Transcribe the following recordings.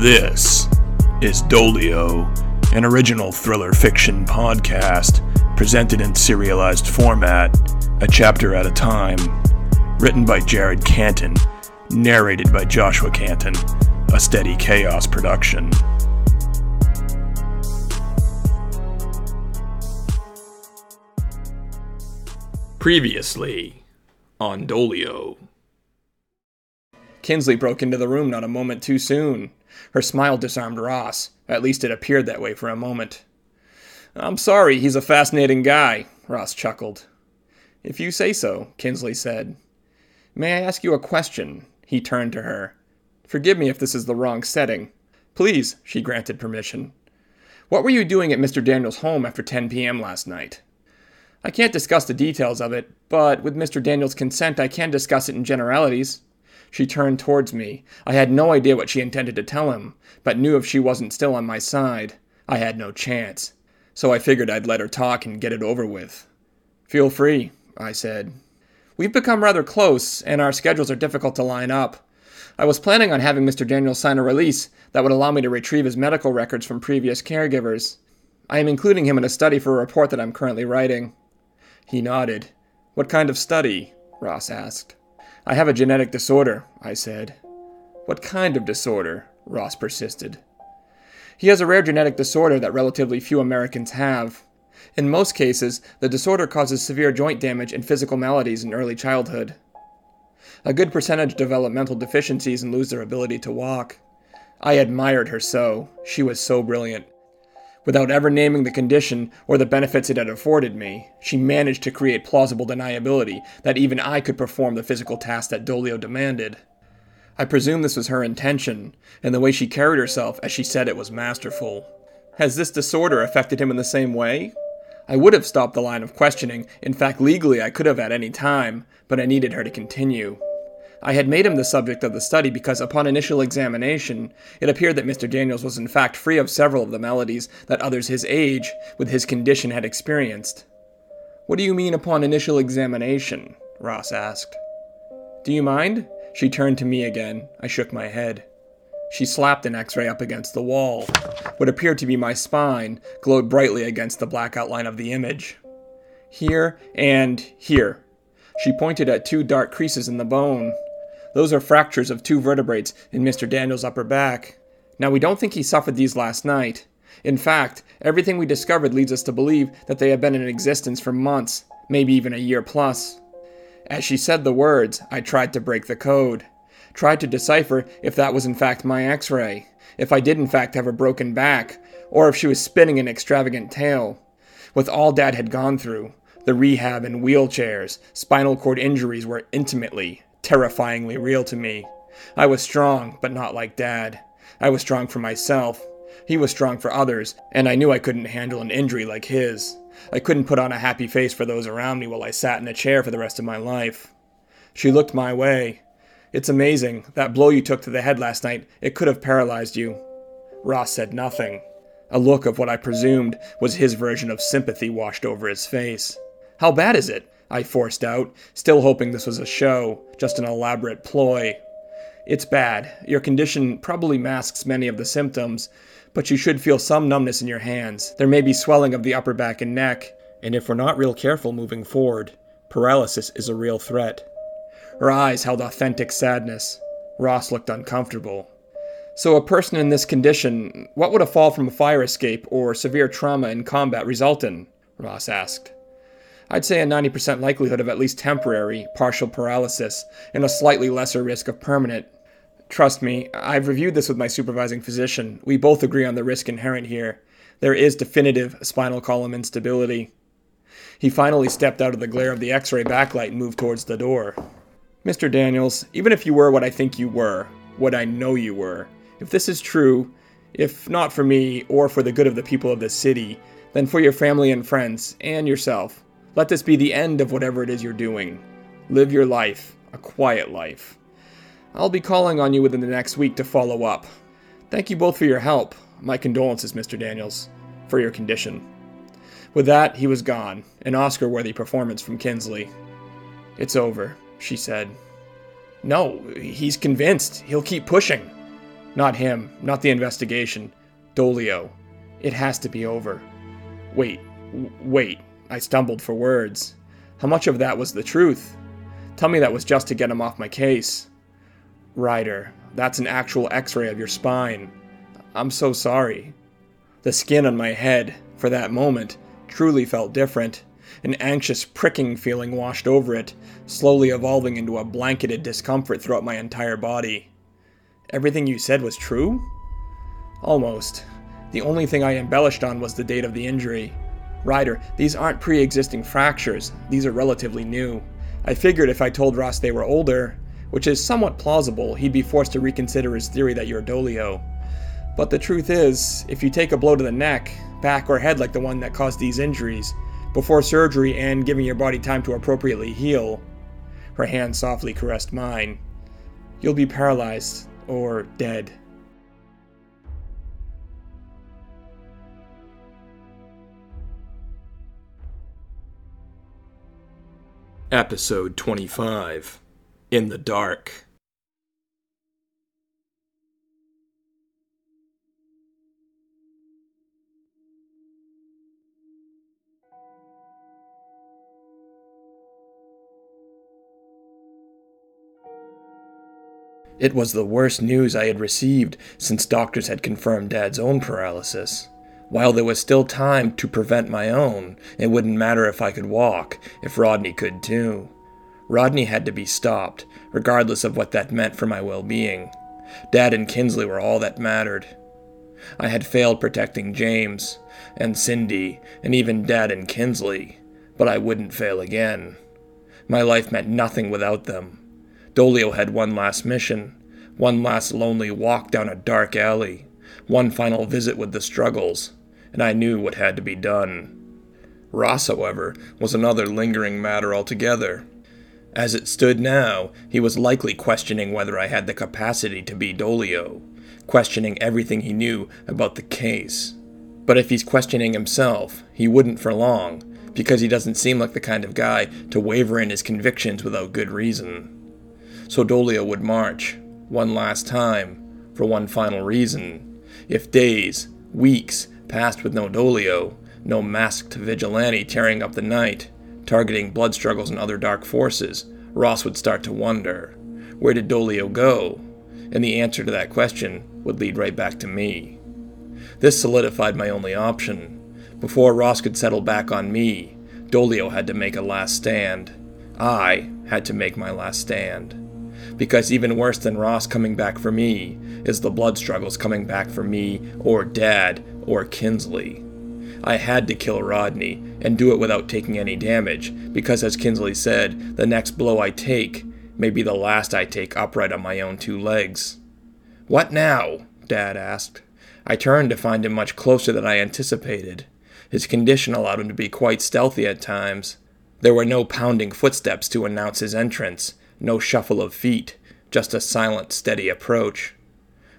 This is Dolio, an original thriller fiction podcast presented in serialized format, a chapter at a time. Written by Jared Canton, narrated by Joshua Canton, a steady chaos production. Previously on Dolio. Kinsley broke into the room not a moment too soon. Her smile disarmed Ross. At least it appeared that way for a moment. I'm sorry, he's a fascinating guy, Ross chuckled. If you say so, Kinsley said. May I ask you a question? He turned to her. Forgive me if this is the wrong setting. Please, she granted permission. What were you doing at Mr. Daniels' home after 10 p.m. last night? I can't discuss the details of it, but with Mr. Daniels' consent, I can discuss it in generalities. She turned towards me. I had no idea what she intended to tell him, but knew if she wasn't still on my side, I had no chance. So I figured I'd let her talk and get it over with. Feel free, I said. We've become rather close, and our schedules are difficult to line up. I was planning on having Mr. Daniels sign a release that would allow me to retrieve his medical records from previous caregivers. I am including him in a study for a report that I'm currently writing. He nodded. What kind of study? Ross asked. I have a genetic disorder, I said. What kind of disorder? Ross persisted. He has a rare genetic disorder that relatively few Americans have. In most cases, the disorder causes severe joint damage and physical maladies in early childhood. A good percentage develop mental deficiencies and lose their ability to walk. I admired her so. She was so brilliant. Without ever naming the condition or the benefits it had afforded me, she managed to create plausible deniability that even I could perform the physical task that Dolio demanded. I presume this was her intention, and the way she carried herself as she said it was masterful. Has this disorder affected him in the same way? I would have stopped the line of questioning. In fact, legally, I could have at any time, but I needed her to continue. I had made him the subject of the study because upon initial examination, it appeared that Mr. Daniels was in fact free of several of the maladies that others his age, with his condition, had experienced. What do you mean upon initial examination? Ross asked. Do you mind? She turned to me again. I shook my head. She slapped an x ray up against the wall. What appeared to be my spine glowed brightly against the black outline of the image. Here and here. She pointed at two dark creases in the bone. Those are fractures of two vertebrates in Mr. Daniels' upper back. Now, we don't think he suffered these last night. In fact, everything we discovered leads us to believe that they have been in existence for months, maybe even a year plus. As she said the words, I tried to break the code. Tried to decipher if that was in fact my x ray, if I did in fact have a broken back, or if she was spinning an extravagant tale. With all Dad had gone through, the rehab and wheelchairs, spinal cord injuries were intimately, terrifyingly real to me. I was strong, but not like Dad. I was strong for myself. He was strong for others, and I knew I couldn't handle an injury like his. I couldn't put on a happy face for those around me while I sat in a chair for the rest of my life. She looked my way. It's amazing. That blow you took to the head last night, it could have paralyzed you. Ross said nothing. A look of what I presumed was his version of sympathy washed over his face. How bad is it? I forced out, still hoping this was a show, just an elaborate ploy. It's bad. Your condition probably masks many of the symptoms, but you should feel some numbness in your hands. There may be swelling of the upper back and neck, and if we're not real careful moving forward, paralysis is a real threat. Her eyes held authentic sadness. Ross looked uncomfortable. So, a person in this condition, what would a fall from a fire escape or severe trauma in combat result in? Ross asked. I'd say a 90% likelihood of at least temporary, partial paralysis, and a slightly lesser risk of permanent. Trust me, I've reviewed this with my supervising physician. We both agree on the risk inherent here. There is definitive spinal column instability. He finally stepped out of the glare of the x ray backlight and moved towards the door. Mr. Daniels, even if you were what I think you were, what I know you were, if this is true, if not for me or for the good of the people of this city, then for your family and friends, and yourself, let this be the end of whatever it is you're doing. Live your life, a quiet life. I'll be calling on you within the next week to follow up. Thank you both for your help. My condolences, Mr. Daniels, for your condition. With that, he was gone, an Oscar worthy performance from Kinsley. It's over, she said. No, he's convinced. He'll keep pushing. Not him, not the investigation. Dolio. It has to be over. Wait, w- wait. I stumbled for words. How much of that was the truth? Tell me that was just to get him off my case. Ryder, that's an actual x ray of your spine. I'm so sorry. The skin on my head, for that moment, truly felt different. An anxious, pricking feeling washed over it, slowly evolving into a blanketed discomfort throughout my entire body. Everything you said was true? Almost. The only thing I embellished on was the date of the injury. Ryder, these aren't pre existing fractures, these are relatively new. I figured if I told Ross they were older, which is somewhat plausible, he'd be forced to reconsider his theory that you're Dolio. But the truth is, if you take a blow to the neck, back, or head like the one that caused these injuries, before surgery and giving your body time to appropriately heal, her hand softly caressed mine, you'll be paralyzed or dead. Episode 25 In the Dark. It was the worst news I had received since doctors had confirmed Dad's own paralysis. While there was still time to prevent my own, it wouldn't matter if I could walk, if Rodney could too. Rodney had to be stopped, regardless of what that meant for my well being. Dad and Kinsley were all that mattered. I had failed protecting James, and Cindy, and even Dad and Kinsley, but I wouldn't fail again. My life meant nothing without them. Dolio had one last mission, one last lonely walk down a dark alley, one final visit with the struggles, and I knew what had to be done. Ross, however, was another lingering matter altogether. As it stood now, he was likely questioning whether I had the capacity to be Dolio, questioning everything he knew about the case. But if he's questioning himself, he wouldn't for long, because he doesn't seem like the kind of guy to waver in his convictions without good reason. So Dolio would march, one last time, for one final reason. If days, weeks, passed with no Dolio, no masked vigilante tearing up the night, targeting blood struggles and other dark forces, Ross would start to wonder where did Dolio go? And the answer to that question would lead right back to me. This solidified my only option. Before Ross could settle back on me, Dolio had to make a last stand. I had to make my last stand. Because even worse than Ross coming back for me is the blood struggles coming back for me, or Dad, or Kinsley. I had to kill Rodney, and do it without taking any damage, because as Kinsley said, the next blow I take may be the last I take upright on my own two legs. What now? Dad asked. I turned to find him much closer than I anticipated. His condition allowed him to be quite stealthy at times. There were no pounding footsteps to announce his entrance, no shuffle of feet, just a silent, steady approach.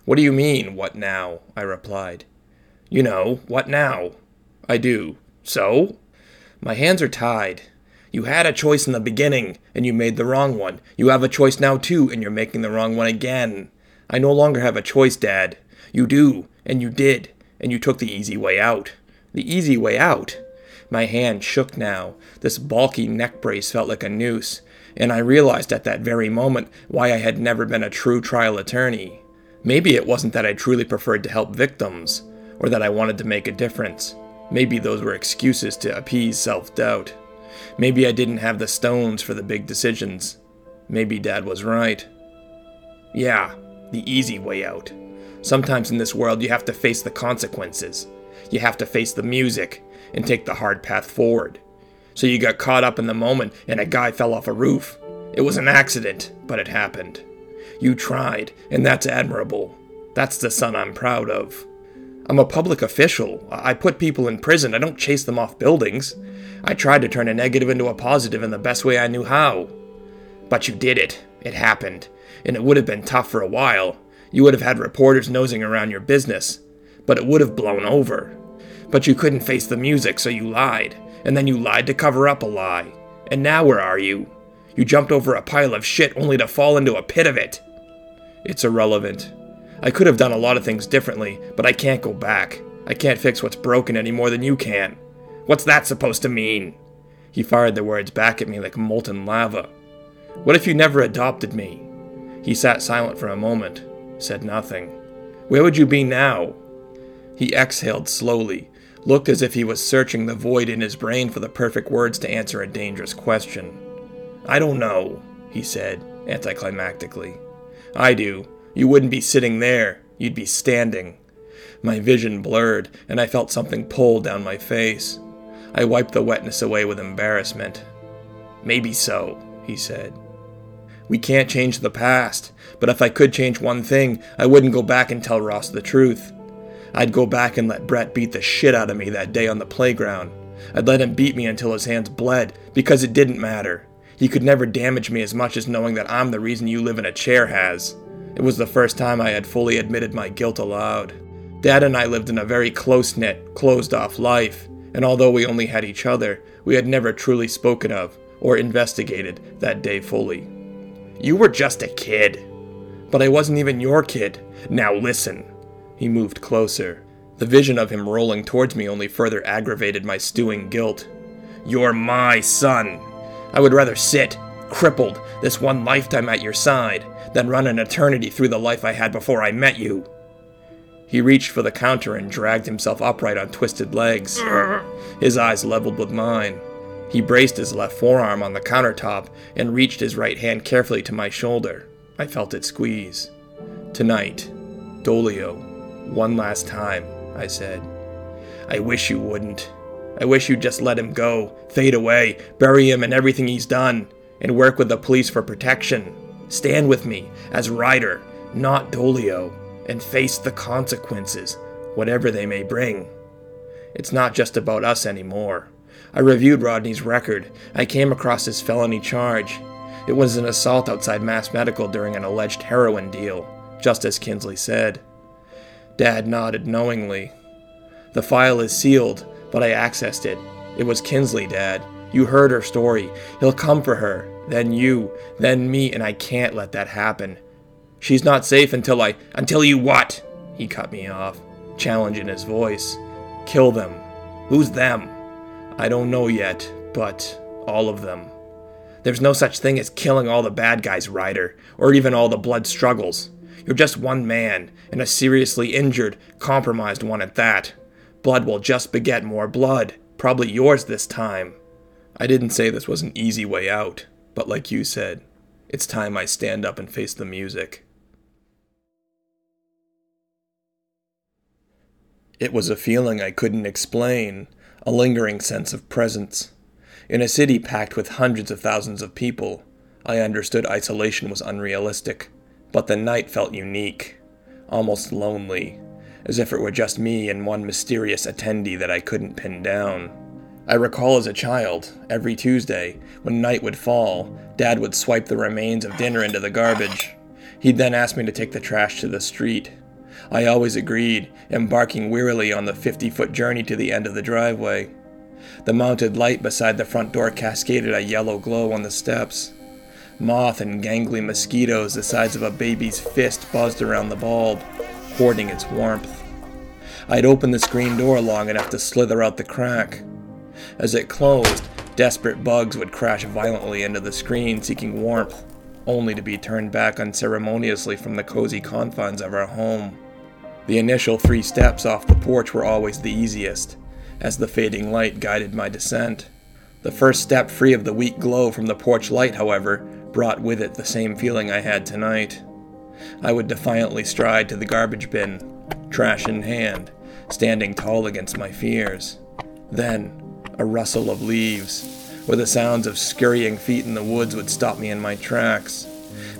What do you mean, what now? I replied. You know, what now? I do. So? My hands are tied. You had a choice in the beginning, and you made the wrong one. You have a choice now, too, and you're making the wrong one again. I no longer have a choice, Dad. You do, and you did, and you took the easy way out. The easy way out? My hand shook now. This bulky neck brace felt like a noose, and I realized at that very moment why I had never been a true trial attorney. Maybe it wasn't that I truly preferred to help victims or that I wanted to make a difference. Maybe those were excuses to appease self doubt. Maybe I didn't have the stones for the big decisions. Maybe Dad was right. Yeah, the easy way out. Sometimes in this world, you have to face the consequences. You have to face the music and take the hard path forward. So you got caught up in the moment and a guy fell off a roof. It was an accident, but it happened. You tried, and that's admirable. That's the son I'm proud of. I'm a public official. I put people in prison. I don't chase them off buildings. I tried to turn a negative into a positive in the best way I knew how. But you did it. It happened. And it would have been tough for a while. You would have had reporters nosing around your business. But it would have blown over. But you couldn't face the music, so you lied. And then you lied to cover up a lie. And now where are you? You jumped over a pile of shit only to fall into a pit of it. It's irrelevant. I could have done a lot of things differently, but I can't go back. I can't fix what's broken any more than you can. What's that supposed to mean? He fired the words back at me like molten lava. What if you never adopted me? He sat silent for a moment, said nothing. Where would you be now? He exhaled slowly, looked as if he was searching the void in his brain for the perfect words to answer a dangerous question. I don't know, he said, anticlimactically. I do. You wouldn't be sitting there, you'd be standing. My vision blurred, and I felt something pull down my face. I wiped the wetness away with embarrassment. Maybe so, he said. We can't change the past, but if I could change one thing, I wouldn't go back and tell Ross the truth. I'd go back and let Brett beat the shit out of me that day on the playground. I'd let him beat me until his hands bled, because it didn't matter. He could never damage me as much as knowing that I'm the reason you live in a chair has. It was the first time I had fully admitted my guilt aloud. Dad and I lived in a very close knit, closed off life, and although we only had each other, we had never truly spoken of or investigated that day fully. You were just a kid. But I wasn't even your kid. Now listen. He moved closer. The vision of him rolling towards me only further aggravated my stewing guilt. You're my son. I would rather sit, crippled, this one lifetime at your side, than run an eternity through the life I had before I met you. He reached for the counter and dragged himself upright on twisted legs. His eyes leveled with mine. He braced his left forearm on the countertop and reached his right hand carefully to my shoulder. I felt it squeeze. Tonight, Dolio, one last time, I said. I wish you wouldn't. I wish you'd just let him go, fade away, bury him and everything he's done, and work with the police for protection. Stand with me as Ryder, not Dolio, and face the consequences, whatever they may bring. It's not just about us anymore. I reviewed Rodney's record. I came across his felony charge. It was an assault outside Mass Medical during an alleged heroin deal, just as Kinsley said. Dad nodded knowingly. The file is sealed, but I accessed it. It was Kinsley, Dad. You heard her story. He'll come for her, then you, then me, and I can't let that happen. She's not safe until I. Until you what? He cut me off, challenge in his voice. Kill them. Who's them? I don't know yet, but all of them. There's no such thing as killing all the bad guys, Ryder, or even all the blood struggles. You're just one man, and a seriously injured, compromised one at that. Blood will just beget more blood, probably yours this time. I didn't say this was an easy way out, but like you said, it's time I stand up and face the music. It was a feeling I couldn't explain, a lingering sense of presence. In a city packed with hundreds of thousands of people, I understood isolation was unrealistic, but the night felt unique, almost lonely, as if it were just me and one mysterious attendee that I couldn't pin down. I recall as a child, every Tuesday, when night would fall, Dad would swipe the remains of dinner into the garbage. He'd then ask me to take the trash to the street. I always agreed, embarking wearily on the 50 foot journey to the end of the driveway. The mounted light beside the front door cascaded a yellow glow on the steps. Moth and gangly mosquitoes the size of a baby's fist buzzed around the bulb, hoarding its warmth. I'd open the screen door long enough to slither out the crack. As it closed, desperate bugs would crash violently into the screen seeking warmth, only to be turned back unceremoniously from the cozy confines of our home. The initial three steps off the porch were always the easiest, as the fading light guided my descent. The first step free of the weak glow from the porch light, however, brought with it the same feeling I had tonight. I would defiantly stride to the garbage bin, trash in hand, standing tall against my fears. Then, a rustle of leaves, or the sounds of scurrying feet in the woods would stop me in my tracks.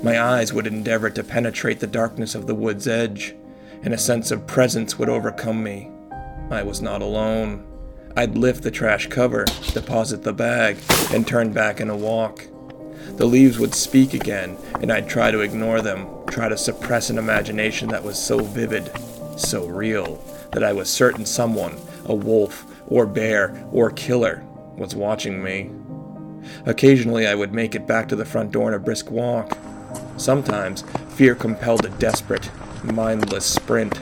My eyes would endeavor to penetrate the darkness of the wood's edge, and a sense of presence would overcome me. I was not alone. I'd lift the trash cover, deposit the bag, and turn back in a walk. The leaves would speak again, and I'd try to ignore them, try to suppress an imagination that was so vivid, so real, that I was certain someone, a wolf, or bear, or killer, was watching me. Occasionally, I would make it back to the front door in a brisk walk. Sometimes, fear compelled a desperate, mindless sprint.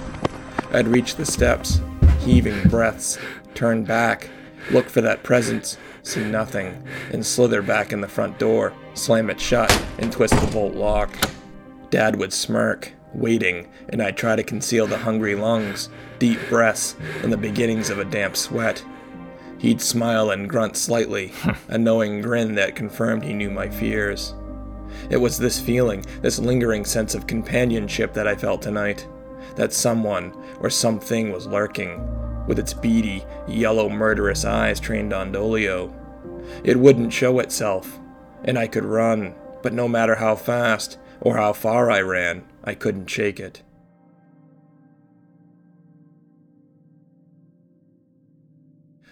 I'd reach the steps, heaving breaths, turn back, look for that presence, see nothing, and slither back in the front door, slam it shut, and twist the bolt lock. Dad would smirk, waiting, and I'd try to conceal the hungry lungs, deep breaths, and the beginnings of a damp sweat. He'd smile and grunt slightly, a knowing grin that confirmed he knew my fears. It was this feeling, this lingering sense of companionship that I felt tonight. That someone or something was lurking, with its beady, yellow, murderous eyes trained on Dolio. It wouldn't show itself, and I could run, but no matter how fast or how far I ran, I couldn't shake it.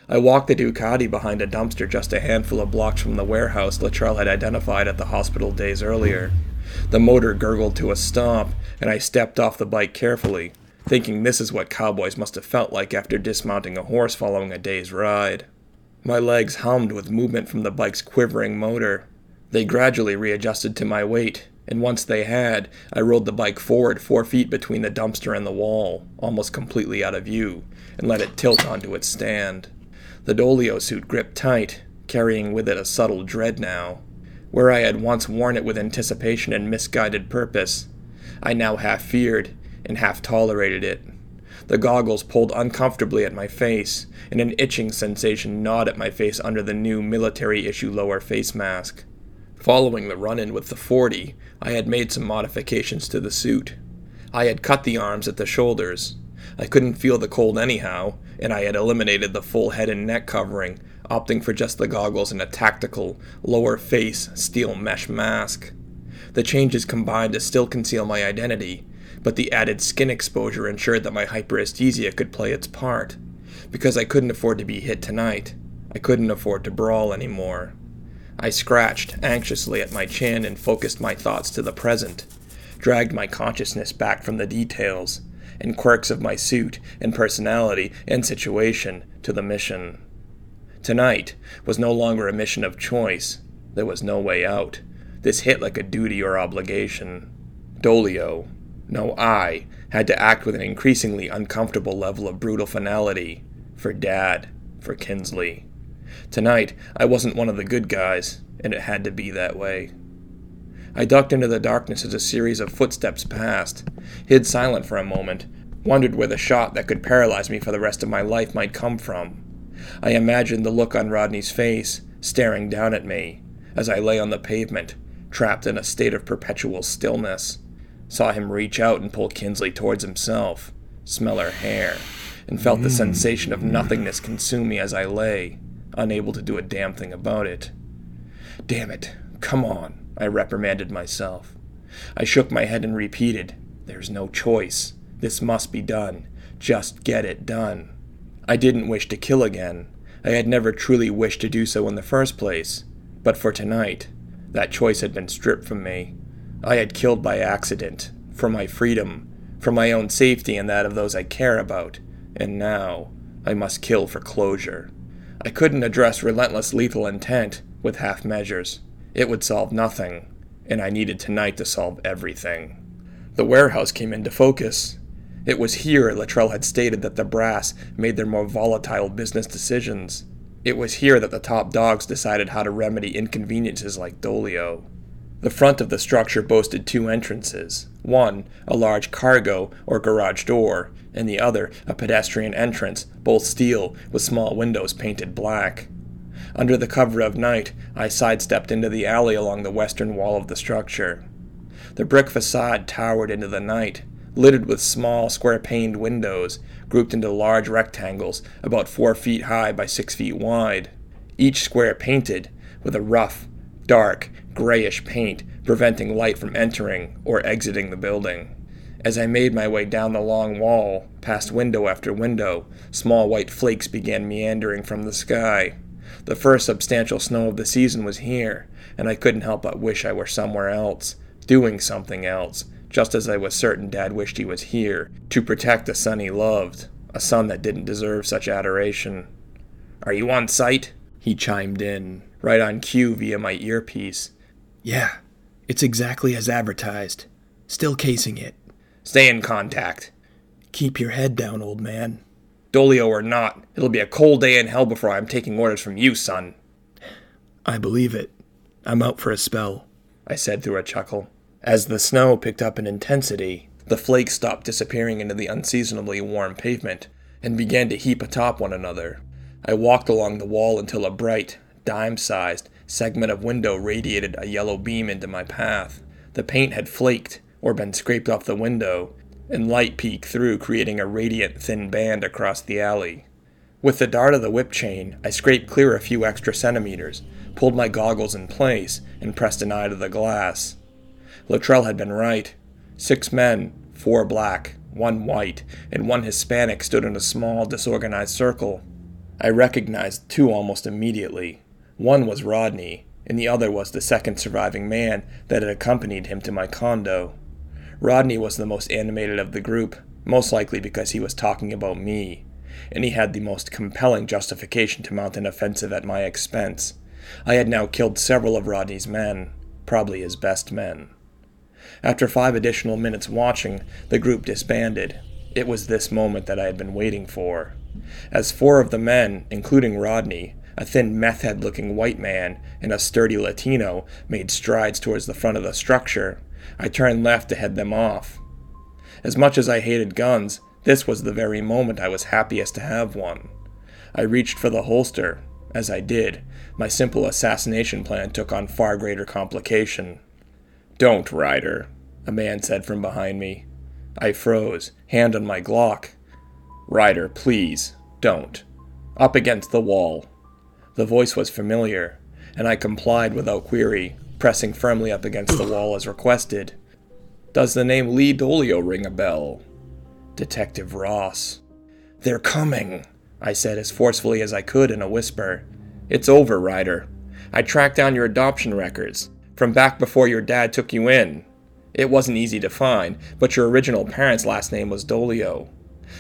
I walked the Ducati behind a dumpster just a handful of blocks from the warehouse Latrell had identified at the hospital days earlier. The motor gurgled to a stop, and I stepped off the bike carefully, thinking this is what cowboys must have felt like after dismounting a horse following a day's ride. My legs hummed with movement from the bike's quivering motor. They gradually readjusted to my weight, and once they had, I rolled the bike forward four feet between the dumpster and the wall, almost completely out of view, and let it tilt onto its stand. The Dolio suit gripped tight, carrying with it a subtle dread now. Where I had once worn it with anticipation and misguided purpose, I now half feared and half tolerated it. The goggles pulled uncomfortably at my face, and an itching sensation gnawed at my face under the new military issue lower face mask. Following the run in with the 40, I had made some modifications to the suit. I had cut the arms at the shoulders, I couldn't feel the cold anyhow, and I had eliminated the full head and neck covering, opting for just the goggles and a tactical, lower face, steel mesh mask. The changes combined to still conceal my identity, but the added skin exposure ensured that my hyperesthesia could play its part. Because I couldn't afford to be hit tonight, I couldn't afford to brawl anymore. I scratched anxiously at my chin and focused my thoughts to the present, dragged my consciousness back from the details, and quirks of my suit and personality and situation to the mission. Tonight was no longer a mission of choice. There was no way out. This hit like a duty or obligation. Dolio, no I, had to act with an increasingly uncomfortable level of brutal finality. For Dad, for Kinsley. Tonight, I wasn't one of the good guys, and it had to be that way. I ducked into the darkness as a series of footsteps passed, hid silent for a moment, wondered where the shot that could paralyze me for the rest of my life might come from. I imagined the look on Rodney's face, staring down at me, as I lay on the pavement, trapped in a state of perpetual stillness. Saw him reach out and pull Kinsley towards himself, smell her hair, and felt the mm. sensation of nothingness consume me as I lay, unable to do a damn thing about it. Damn it, come on. I reprimanded myself. I shook my head and repeated, There's no choice. This must be done. Just get it done. I didn't wish to kill again. I had never truly wished to do so in the first place. But for tonight, that choice had been stripped from me. I had killed by accident, for my freedom, for my own safety and that of those I care about, and now I must kill for closure. I couldn't address relentless lethal intent with half measures. It would solve nothing, and I needed tonight to solve everything. The warehouse came into focus. It was here Latrell had stated that the brass made their more volatile business decisions. It was here that the top dogs decided how to remedy inconveniences like Dolio. The front of the structure boasted two entrances one, a large cargo or garage door, and the other, a pedestrian entrance, both steel, with small windows painted black. Under the cover of night, I sidestepped into the alley along the western wall of the structure. The brick facade towered into the night, littered with small, square paned windows, grouped into large rectangles about four feet high by six feet wide, each square painted with a rough, dark, grayish paint preventing light from entering or exiting the building. As I made my way down the long wall, past window after window, small white flakes began meandering from the sky. The first substantial snow of the season was here, and I couldn't help but wish I were somewhere else, doing something else, just as I was certain Dad wished he was here, to protect the son he loved, a son that didn't deserve such adoration. Are you on site? He chimed in. right on cue via my earpiece. Yeah, it's exactly as advertised. Still casing it. Stay in contact. Keep your head down, old man. Dolio or not, it'll be a cold day in hell before I'm taking orders from you, son. I believe it. I'm out for a spell, I said through a chuckle. As the snow picked up in intensity, the flakes stopped disappearing into the unseasonably warm pavement and began to heap atop one another. I walked along the wall until a bright, dime sized segment of window radiated a yellow beam into my path. The paint had flaked or been scraped off the window, and light peeked through, creating a radiant thin band across the alley. With the dart of the whip chain, I scraped clear a few extra centimeters, pulled my goggles in place, and pressed an eye to the glass. Latrell had been right. Six men, four black, one white, and one Hispanic stood in a small, disorganized circle. I recognized two almost immediately. One was Rodney, and the other was the second surviving man that had accompanied him to my condo. Rodney was the most animated of the group, most likely because he was talking about me, and he had the most compelling justification to mount an offensive at my expense. I had now killed several of Rodney's men, probably his best men. After five additional minutes watching, the group disbanded. It was this moment that I had been waiting for. As four of the men, including Rodney, a thin meth head looking white man, and a sturdy Latino, made strides towards the front of the structure, I turned left to head them off. As much as I hated guns, this was the very moment I was happiest to have one. I reached for the holster. As I did, my simple assassination plan took on far greater complication. Don't, Ryder, a man said from behind me. I froze, hand on my Glock. Ryder, please, don't. Up against the wall. The voice was familiar, and I complied without query, pressing firmly up against the wall as requested. Does the name Lee Dolio ring a bell? Detective Ross. They're coming, I said as forcefully as I could in a whisper. It's over, Ryder. I tracked down your adoption records, from back before your dad took you in. It wasn't easy to find, but your original parents' last name was Dolio.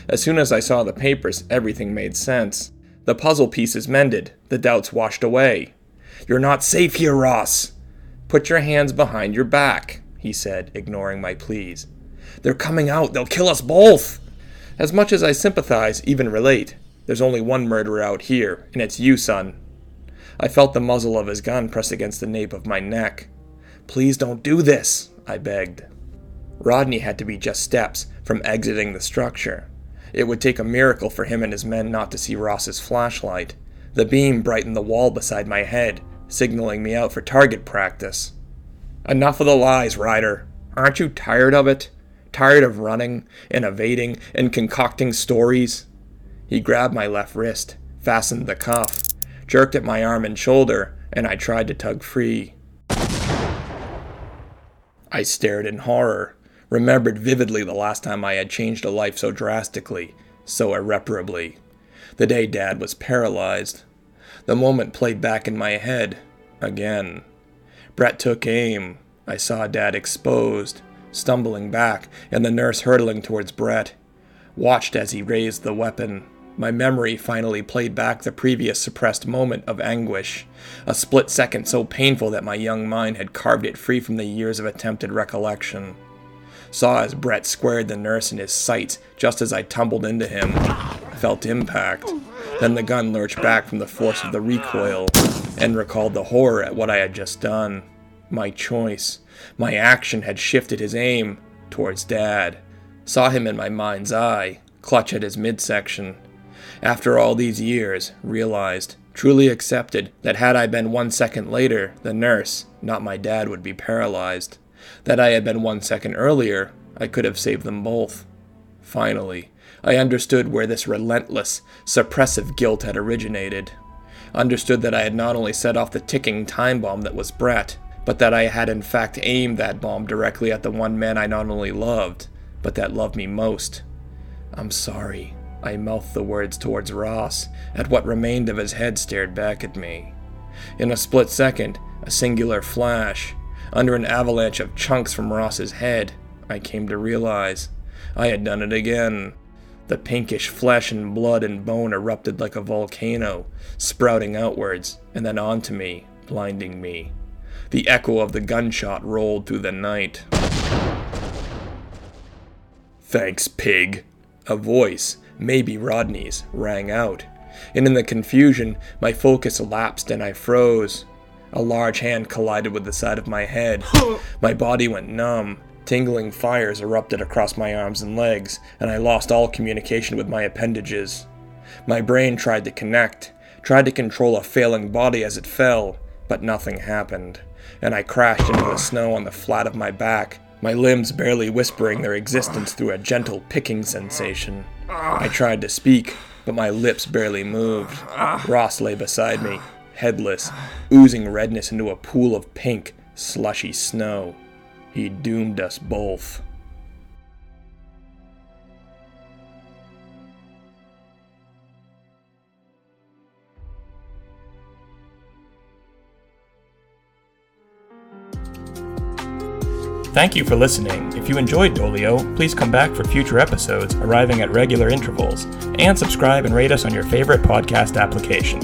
As soon as I saw the papers, everything made sense. The puzzle pieces mended, the doubts washed away. You're not safe here, Ross. Put your hands behind your back, he said, ignoring my pleas. They're coming out. They'll kill us both. As much as I sympathize, even relate, there's only one murderer out here, and it's you, son. I felt the muzzle of his gun press against the nape of my neck. Please don't do this, I begged. Rodney had to be just steps from exiting the structure. It would take a miracle for him and his men not to see Ross's flashlight. The beam brightened the wall beside my head, signaling me out for target practice. Enough of the lies, Ryder. Aren't you tired of it? Tired of running and evading and concocting stories? He grabbed my left wrist, fastened the cuff, jerked at my arm and shoulder, and I tried to tug free. I stared in horror, remembered vividly the last time I had changed a life so drastically, so irreparably. The day Dad was paralyzed. The moment played back in my head, again. Brett took aim. I saw Dad exposed, stumbling back, and the nurse hurtling towards Brett. Watched as he raised the weapon. My memory finally played back the previous suppressed moment of anguish, a split second so painful that my young mind had carved it free from the years of attempted recollection. Saw as Brett squared the nurse in his sights just as I tumbled into him. Felt impact. Then the gun lurched back from the force of the recoil, and recalled the horror at what I had just done. My choice, my action had shifted his aim towards Dad. Saw him in my mind's eye, clutch at his midsection, after all these years, realized, truly accepted, that had I been one second later, the nurse, not my dad, would be paralyzed. That I had been one second earlier, I could have saved them both. Finally, I understood where this relentless, suppressive guilt had originated. Understood that I had not only set off the ticking time bomb that was Brett, but that I had in fact aimed that bomb directly at the one man I not only loved, but that loved me most. I'm sorry. I mouthed the words towards Ross, at what remained of his head stared back at me. In a split second, a singular flash, under an avalanche of chunks from Ross's head, I came to realize I had done it again. The pinkish flesh and blood and bone erupted like a volcano, sprouting outwards and then onto me, blinding me. The echo of the gunshot rolled through the night. Thanks, pig. A voice, maybe Rodney's, rang out, and in the confusion, my focus lapsed and I froze. A large hand collided with the side of my head. My body went numb. Tingling fires erupted across my arms and legs, and I lost all communication with my appendages. My brain tried to connect, tried to control a failing body as it fell, but nothing happened, and I crashed into the snow on the flat of my back, my limbs barely whispering their existence through a gentle picking sensation. I tried to speak, but my lips barely moved. Ross lay beside me, headless, oozing redness into a pool of pink, slushy snow. He doomed us both. Thank you for listening. If you enjoyed Dolio, please come back for future episodes arriving at regular intervals, and subscribe and rate us on your favorite podcast application.